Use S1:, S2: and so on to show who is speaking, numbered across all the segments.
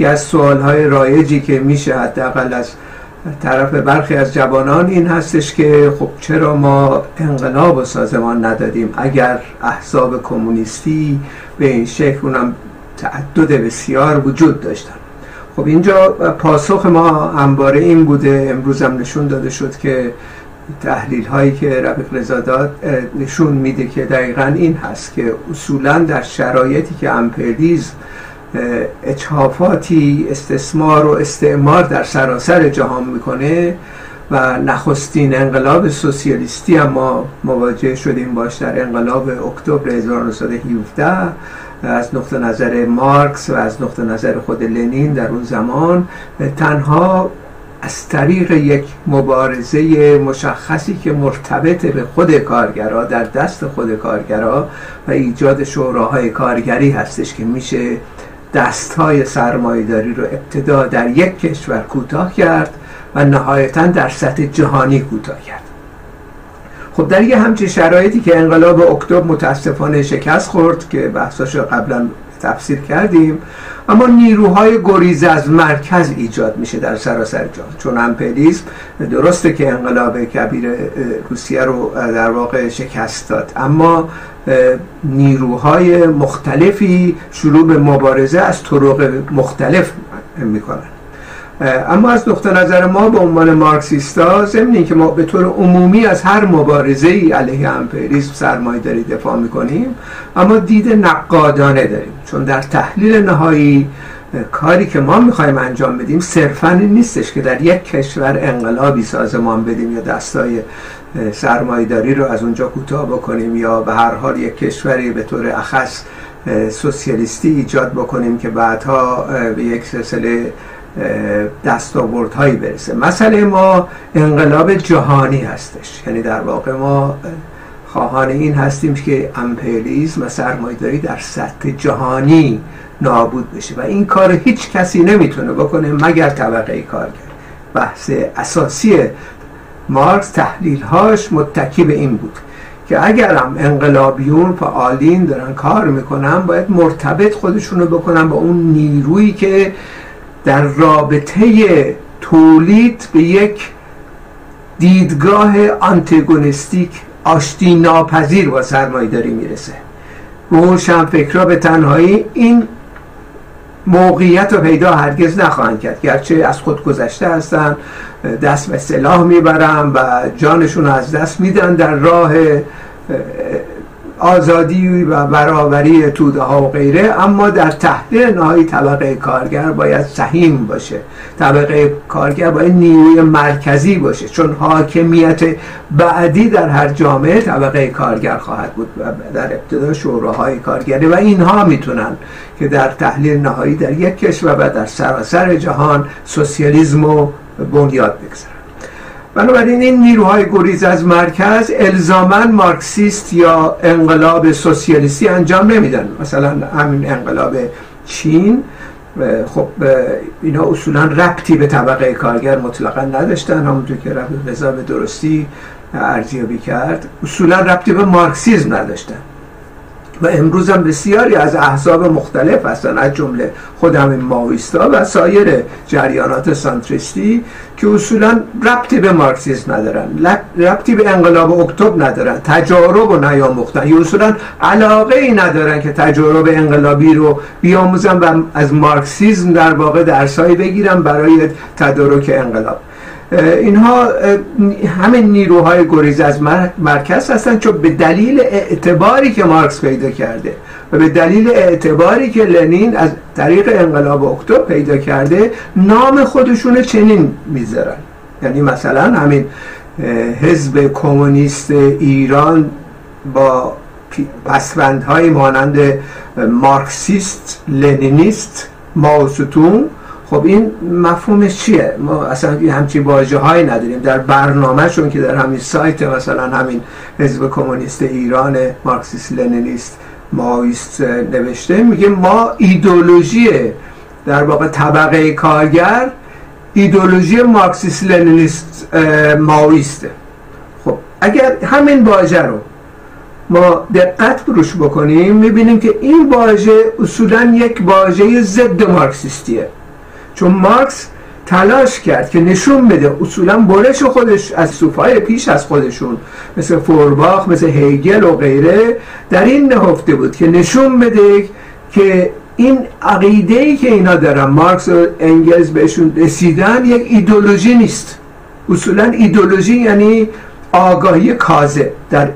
S1: یکی از سوالهای رایجی که میشه حداقل از طرف برخی از جوانان این هستش که خب چرا ما انقلاب و سازمان ندادیم؟ اگر احزاب کمونیستی به این شکل اونم تعدد بسیار وجود داشتن. خب اینجا پاسخ ما همواره این بوده امروز هم نشون داده شد که تحلیل هایی که رفیق رزادات نشون میده که دقیقا این هست که اصولا در شرایطی که امپریالیزم اچهافاتی استثمار و استعمار در سراسر جهان می‌کنه و نخستین انقلاب سوسیالیستی هم ما مواجه شدیم باش در انقلاب اکتبر 1917 از نقطه نظر مارکس و از نقطه نظر خود لنین در اون زمان. تنها از طریق یک مبارزه مشخصی که مرتبط به خود کارگرا در دست خود کارگرا و ایجاد شوراهای کارگری هستش که میشه دستهای سرمایداری رو ابتدا در یک کشور کوتاه کرد و نهایتا در سطح جهانی کوتاه کرد. خب در یه همچین شرایطی که انقلاب اکتبر متاسفانه شکست خورد که بحثاش قبلا تفسیر کردیم اما نیروهای گریز از مرکز ایجاد میشه در سراسر جهان چون امپریالیسم درسته که انقلاب کبیر روسیه رو در واقع شکست داد. اما نیروهای مختلفی شروع به مبارزه از طرق مختلف می‌کنن. اما از نقطه نظر ما به عنوان مارکسیستا ضمن که ما به طور عمومی از هر مبارزه ای علیه امپریالیسم سرمایه داری دفاع می‌کنیم اما دید نقادانه داریم. چون در تحلیل نهایی کاری که ما می‌خوایم انجام بدیم صرفا نیستش که در یک کشور انقلابی سازمان بدیم یا دستای سرمایداری رو از اونجا کوتاه بکنیم یا به هر حال یک کشوری به طور اخص سوسیالیستی ایجاد بکنیم که بعدها به یک سلسله دستاوردهایی برسه. مسئله ما انقلاب جهانی هستش. یعنی در واقع ما خواهان این هستیم که امپریالیسم و سرمایه‌داری در سطح جهانی نابود بشه و این کار هیچ کسی نمی‌تونه بکنه مگر طبقه کارگر بحث اساسی مارکس تحلیلهاش متکی به این بود که اگرم انقلابیون فعالین دارن کار می‌کنن باید مرتبط خودشونو بکنن با اون نیرویی که در رابطه تولید به یک دیدگاه آنتگونستیک آشتی ناپذیر با داری می‌رسه. روشن فکرها به تنهایی این موقعیت رو پیدا هرگز نخواهند کرد. گرچه از خود گذشته هستن دست به سلاح می‌برن و جانشون از دست میدن در راه آزادی و برابری توده ها و غیره اما در تحلیل نهایی طبقه کارگر باید سهیم باشه. طبقه کارگر باید نیروی مرکزی باشه چون حاکمیت بعدی در هر جامعه طبقه کارگر خواهد بود و در ابتدا شوراهای کارگری و اینها می‌تونن که در تحلیل نهایی در یک کشور و در سراسر جهان سوسیالیسم رو بنیاد بگذارن. بنابراین این نیروهای گریز از مرکز الزاما مارکسیست یا انقلاب سوسیالیستی انجام نمیدن. مثلا همین انقلاب چین خب اینا اصولا ربطی به طبقه کارگر مطلقا نداشتن. همونطور که رضا به درستی ارزیابی کرد اصولا ربطی به مارکسیزم نداشتن. و امروز هم بسیاری از احزاب مختلف هستن از جمله خود همین ماویستا و سایر جریانات سانتریستی که اصولا ربطی به مارکسیسم ندارن ربطی به انقلاب اکتبر ندارن تجارب و نیاموختن یا اصولا علاقه ای ندارن که تجارب انقلابی رو بیاموزن و از مارکسیزم در واقع درسایی بگیرن برای تدارک انقلاب. اینها همه نیروهای گریز از مرکز هستن چون به دلیل اعتباری که مارکس پیدا کرده و به دلیل اعتباری که لنین از طریق انقلاب اکتبر پیدا کرده نام خودشون چنین می‌ذارن. یعنی مثلا همین حزب کمونیست ایران با پسوندهای مانند مارکسیست لنینیست ماوستون خب این مفهومش چیه؟ ما اصلا همچین واژه هایی نداریم. در برنامهشون که در همین سایت مثلا همین حزب کمونیست ایران مارکسیست لنینیست ماویست نوشته میگه ما ایدولوژی در واقع طبقه کارگر ایدولوژی مارکسیست لنینیست ماویسته خب اگر همین واژه رو ما دقت بروش بکنیم می‌بینیم که این واژه اصولا یک واژه ضد مارکسیستیه. چون مارکس تلاش کرد که نشون بده اصولا برش خودش از صوفای پیش از خودشون مثل فورباخ مثل هیگل و غیره در این نهفته بود که نشون بده که این عقیده ای که اینا دارن مارکس و انگلز بهشون رسیدن یک ایدولوژی نیست. اصولا ایدولوژی یعنی آگاهی کاذب. در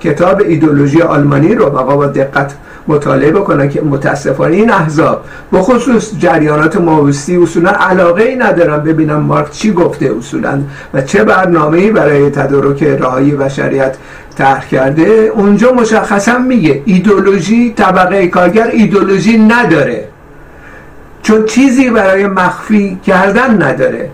S1: کتاب ایدولوژی آلمانی رو با دقت مطالعه بکنن که متاسفانه این احزاب بخصوص جریانات ماوستی اصولا علاقه ای ندارن ببینم مارک چی گفته اصولا و چه برنامه برای تدارک راهی و شریعت طرح کرده. اونجا مشخصا میگه ایدولوژی طبقه کارگر ایدولوژی نداره. چون چیزی برای مخفی کردن نداره.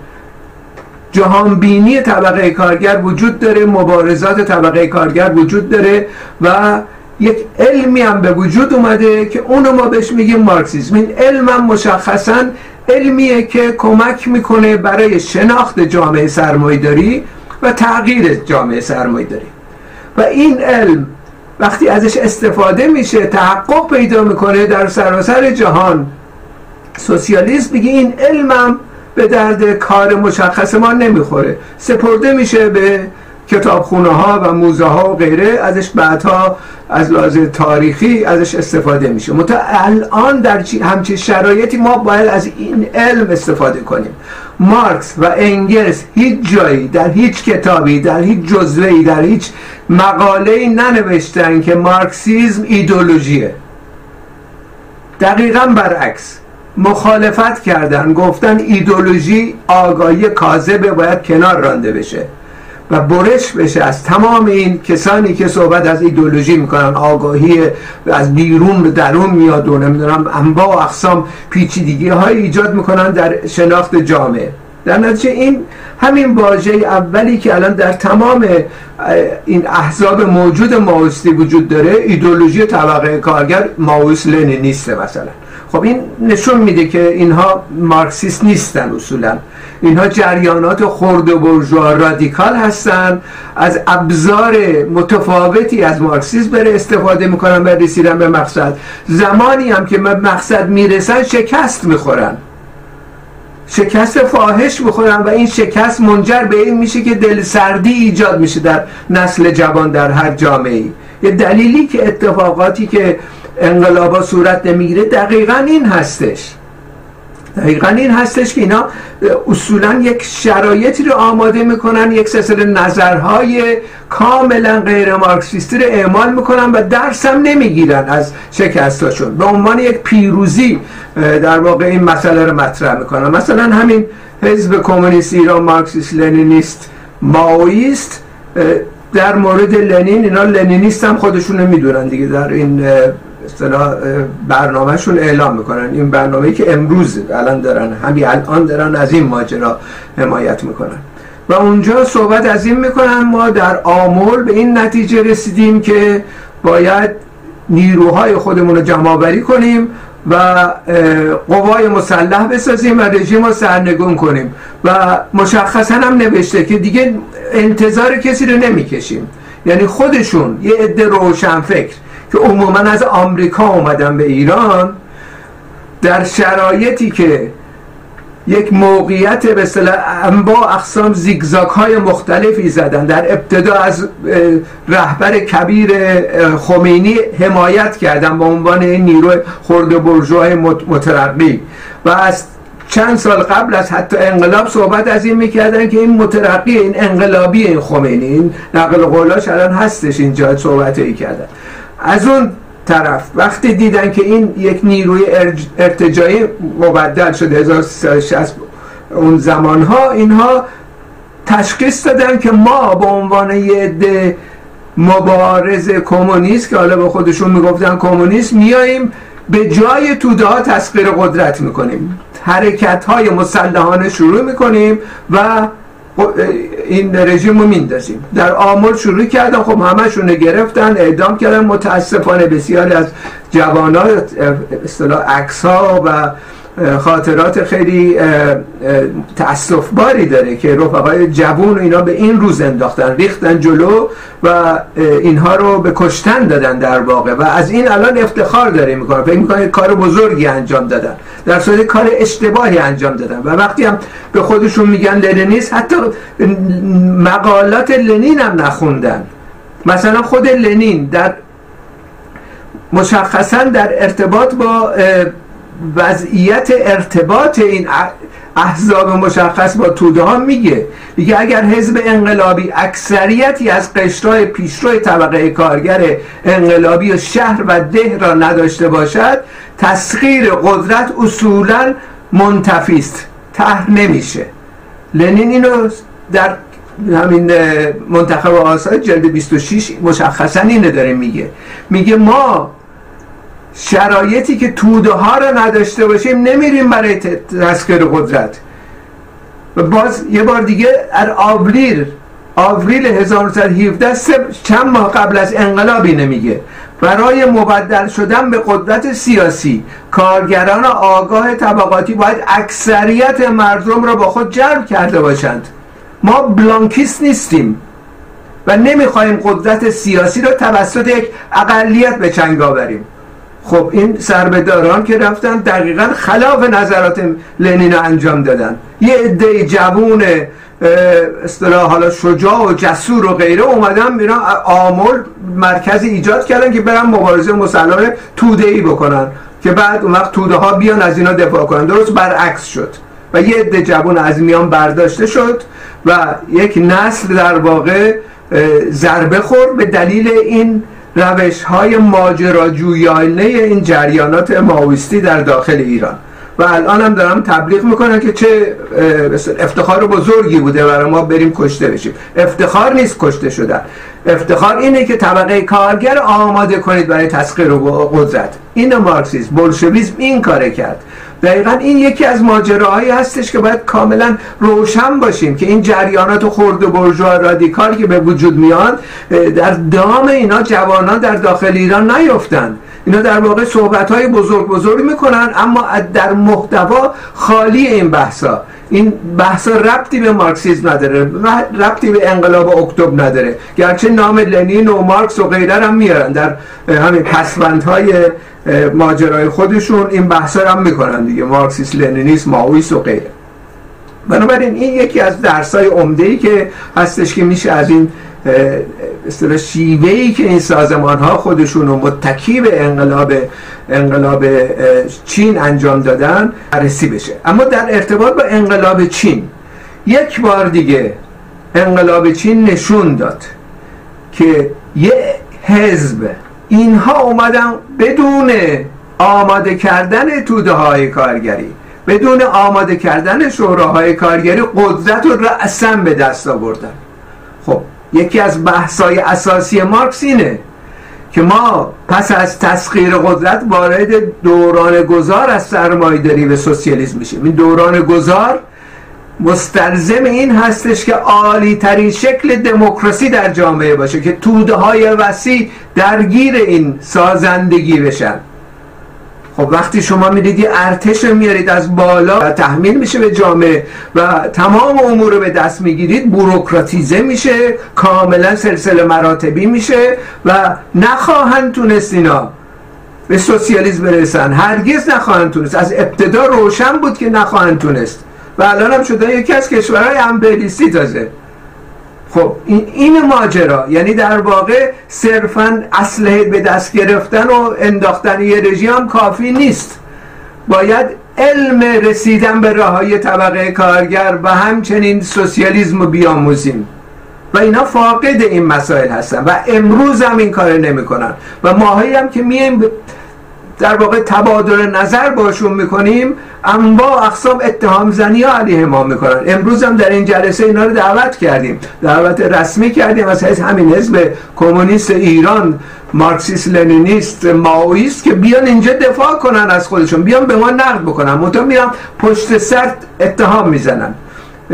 S1: جهانبینی طبقه کارگر وجود داره مبارزات طبقه کارگر وجود داره و یک علمی هم به وجود اومده که اونو ما بهش میگیم مارکسیسم این علم هم مشخصا علمیه که کمک می‌کنه برای شناخت جامعه سرمایداری و تغییر جامعه سرمایداری و این علم وقتی ازش استفاده میشه تحقق پیدا می‌کنه در سراسر جهان. سوسیالیسم میگه این علمم به درد کار مشخص ما نمی‌خوره. سپرده میشه به کتابخونه ها و موزه ها و غیره ازش بعدها از لحاظ تاریخی ازش استفاده میشه. متا الان در همچین شرایطی ما باید از این علم استفاده کنیم. مارکس و انگلس هیچ جایی در هیچ کتابی در هیچ جزوهی در هیچ مقاله ننوشتن که مارکسیزم ایدولوژیه. دقیقا برعکس. مخالفت کردن گفتن ایدولوژی آگاهی کاذبه باید کنار رانده بشه. و برش بشه از تمام این کسانی که صحبت از ایدولوژی می‌کنن آگاهی از بیرون به درون میاد و نمی‌دونم انواع و اقسام پیچیدگی های ایجاد می‌کنن در شناخت جامعه. در نتیجه این همین واژه اولی که الان در تمام این احزاب موجود ماوستی وجود داره ایدولوژی طبقه کارگر ماوس لنینیسته مثلا. خب این نشون میده که اینها مارکسیست نیستن اصولا. اینها جریانات خرد و برجوها رادیکال هستن. از ابزار متفاوتی از مارکسیسم بره استفاده می‌کنن و رسیدن به مقصد. زمانی هم که به مقصد می‌رسن شکست می‌خورن. شکست فاحش می‌خورن و این شکست منجر به این میشه که دل سردی ایجاد میشه در نسل جوان در هر جامعه یه دلیلی که اتفاقاتی که انقلابا صورت نمی‌گیره دقیقا این هستش. دقیقا این هستش که اینا اصولا یک شرایطی رو آماده می‌کنن یک سلسله نظرهای کاملا غیر مارکسیستی رو اعمال می‌کنن و درس هم نمی‌گیرن از شکستاشون. به عنوان یک پیروزی در واقع این مسئله رو مطرح می‌کنن. مثلا همین حزب کمونیست ایران مارکسیست لنینیست ماویست در مورد لنین اینا لنینیست هم خودشون می‌دونن دیگه در این اصطلاح برنامهشون اعلام می‌کنن. این برنامه که امروز الان دارن همین الان دارن از این ماجرا حمایت می‌کنن. و اونجا صحبت از این می‌کنن ما در آمول به این نتیجه رسیدیم که باید نیروهای خودمون رو جمع کنیم و قوای مسلح بسازیم و رژیم رو سرنگون کنیم. و مشخصا هم نوشته که دیگه انتظار کسی رو نمی‌کشیم. یعنی خودشون یه عده روشن فکر که عموما از آمریکا اومدن به ایران در شرایطی که یک موقعیت به اصطلاح انواع اقسام زیگزاک های مختلفی زدن در ابتدا از رهبر کبیر خمینی حمایت کردن به عنوان نیروی خرد برجوهای مترقی و از چند سال قبل از حتی انقلاب صحبت از این می‌کردن که این مترقی این انقلابی این خمینی این نقل قولاش الان هستش اینجا صحبت ای کردن. از اون طرف وقتی دیدن که این یک نیروی ارتجایی مبدل شده 1360 اون زمانها اینها تشخیص دادن که ما به عنوان یه مبارز کمونیست که حالا به خودشون می‌گفتن کمونیست میاییم به جای توده ها تسخیر قدرت می‌کنیم. حرکت های مسلحانه شروع می‌کنیم و این رژیم رو میندازیم. در آمل شروع کردن خب همشون گرفتن اعدام کردن. متاسفانه بسیاری از جوانان اصطلاح عکس ها و خاطرات خیلی تأصف باری داره که رفقای جوون اینا به این روز انداختن ریختن جلو و اینها رو به کشتن دادن در واقع. و از این الان افتخار داره می‌کنن فکر می‌کنن کار بزرگی انجام دادن. در صورت کار اشتباهی انجام دادن. و وقتی هم به خودشون میگن لنینیست حتی مقالات لنین هم نخوندن. مثلا خود لنین در مشخصا در ارتباط با وضعیت ارتباط این احزاب مشخص با توده ها میگه. میگه اگر حزب انقلابی اکثریتی از قشرهای پیشروی طبقه کارگر انقلابی و شهر و ده را نداشته باشد تسخیر قدرت اصولا منتفی است. ته نمیشه. لنین اینو در همین منتخب آثار جلد 26 مشخصا اینه داره میگه. میگه ما شرایطی که توده ها رو نداشته باشیم نمیریم برای تسخیر قدرت. و باز یه بار دیگه در آوریل آوریل 1917 چند ماه قبل از انقلابی نمیگه برای مبدل شدن به قدرت سیاسی کارگران آگاه طبقاتی باید اکثریت مردم را با خود جلب کرده باشند. ما بلانکیست نیستیم و نمی‌خواهیم قدرت سیاسی را توسط یک اقلیت به چنگ آوریم. خب این سربداران که رفتن دقیقا خلاف نظرات لنین انجام دادن. یه عده جوون اصطلاح حالا شجاع و جسور و غیره اومدن میرن آمول مرکزی ایجاد کردن که برن مبارزه مسلح توده ای بکنن که بعد اون وقت توده ها بیان از اینا دفاع کنن. درست برعکس شد. و یه عده جوون از میان برداشته شد و یک نسل در واقع ضربه خورد به دلیل این روش های ماجراجویانه این جریانات ماویستی در داخل ایران. و الان هم دارم تبلیغ می‌کنن که چه افتخار بزرگی بوده برای ما بریم کشته بشیم. افتخار نیست کشته شدن. افتخار اینه که طبقه کارگر آماده کنید برای تسخیر قدرت. این مارکسیسم بولشویسم این کاره کرد. دقیقا این یکی از ماجراهایی هستش که باید کاملا روشن باشیم که این جریانات خرد و برجوها رادیکال که به وجود میاد در دام اینا جوانان در داخل ایران نیفتند اینا در واقع صحبت های بزرگ بزرگ می‌کنن اما در محتوا خالی این بحثا. این بحثا ربطی به مارکسیزم نداره ربطی به انقلاب اکتبر نداره. گرچه نام لنین و مارکس و غیره هم میارن در همین پسوندهای ماجرای خودشون این بحثا هم می‌کنن دیگه مارکسیس لنینیسم ماویس و غیره. بنابراین این یکی از درسای عمده ای که هستش که میشه از این اصطلاح شیوه ای که این سازمان ها خودشون رو متکی به انقلاب انقلاب چین انجام دادن بررسی بشه. اما در ارتباط با انقلاب چین یک بار دیگه انقلاب چین نشون داد که یه حزب اینها اومدن بدون آماده کردن توده های کارگری بدون آماده کردن شوراهای کارگری قدرت رو رأسا به دست آوردن. خب یکی از بحثای اساسی مارکس اینه که ما پس از تسخیر قدرت وارد دوران گذار از سرمایه‌داری به سوسیالیسم میشیم. این دوران گذار مستلزم این هستش که عالی ترین شکل دموکراسی در جامعه باشه که توده های وسیع درگیر این سازندگی بشن. خب وقتی شما می‌دید یه ارتش میارید از بالا و تحمیل میشه به جامعه و تمام امور رو به دست می‌گیرید بوروکراتیزه میشه کاملا سلسله مراتبی میشه و نخواهند تونست اینا به سوسیالیسم برسن. هرگز نخواهند تونست. از ابتدا روشن بود که نخواهند تونست. و الان هم شده یکی از کشورهای امپریالیستی تازه. خب این, این ماجرا. یعنی در واقع صرفا اسلحه به دست گرفتن و انداختن یه رژیم کافی نیست. باید علم رسیدن به راه طبقه کارگر و همچنین سوسیالیسم رو بیاموزیم. و اینا فاقد این مسائل هستن. و امروز هم این کار نمی‌کنن. و ماهایی هم که میایم در واقع تبادل نظر باشون می‌کنیم با اقسام اتهام زنی ها علیه ما می‌کنن. امروز هم در این جلسه اینا رو دعوت کردیم. دعوت رسمی کردیم از همین حزب کمونیست ایران مارکسیست لنینیست ماویست که بیان اینجا دفاع کنن از خودشون بیان به ما نقد بکنن. منتها میرم پشت سر اتهام می‌زنن.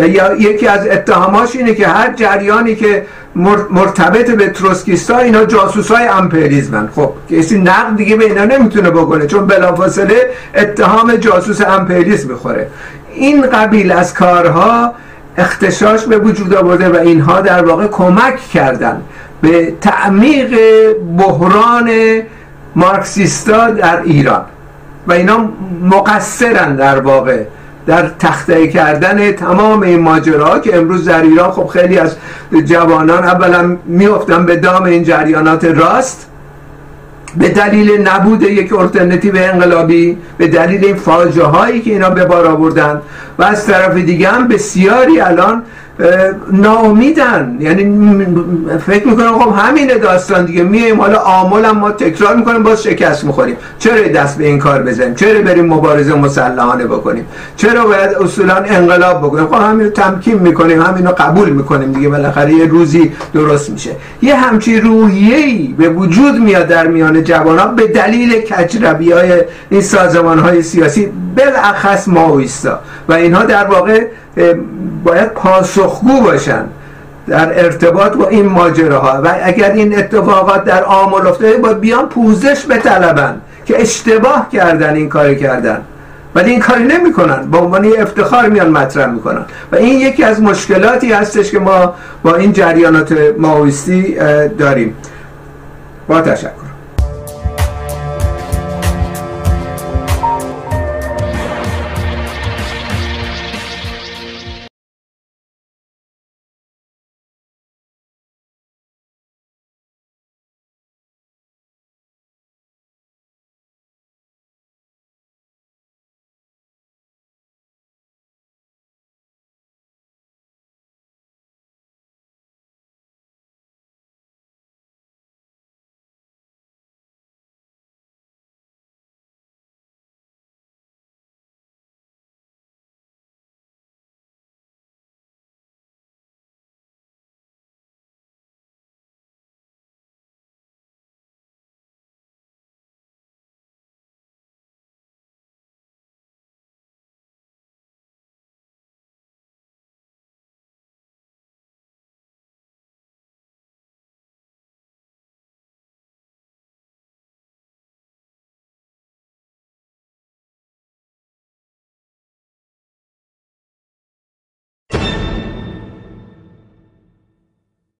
S1: یا یکی از اتهاماش اینه که هر جریانی که مرتبط به تروسکیستا اینا جاسوس های امپریزمن. خب کسی نقد دیگه به اینا نمی‌تونه بکنه چون بلافاصله اتهام جاسوس امپریزم می‌خوره. این قبیل از کارها اختشاش به وجود آورده و اینها در واقع کمک کردن به تعمیق بحران مارکسیستا در ایران. و اینا مقصرن در واقع. در تخته کردن تمام این ماجراها که امروز در ایران خب خیلی از جوانان اولا میفتن به دام این جریانات راست به دلیل نبود یک ارتنتیو انقلابی به دلیل این فاجعه هایی که اینا به بار آوردن و از طرف دیگه هم بسیاری الان ناامیدن. یعنی فکر می‌کنم خب همینه داستان دیگه. میایم حالا آمال ما تکرار می‌کنیم باز شکست می‌خوریم. چرا دست به این کار بزنیم؟ چرا بریم مبارزه مسلحانه بکنیم؟ چرا باید اصولا انقلاب بکنیم؟ خب همین رو تمکین می‌کنیم همین رو قبول می‌کنیم دیگه. بالاخره یه روزی درست میشه. یه همچی روحیه‌ای به وجود میاد در میان جوان ها به دلیل کجربی های این سازمان های سیاسی بالاخص ماویستا. و اینها در واقع باید پاسخگو باشن در ارتباط با این ماجراها و اگر این اتفاقات در عامل افتاده باید بیان پوزش بطلبن که اشتباه کردن این کار کردن. ولی این کاری نمی‌کنن. با عنوان افتخار میان مطرح می‌کنن. و این یکی از مشکلاتی هستش که ما با این جریانات ماویستی داریم. با تشکر.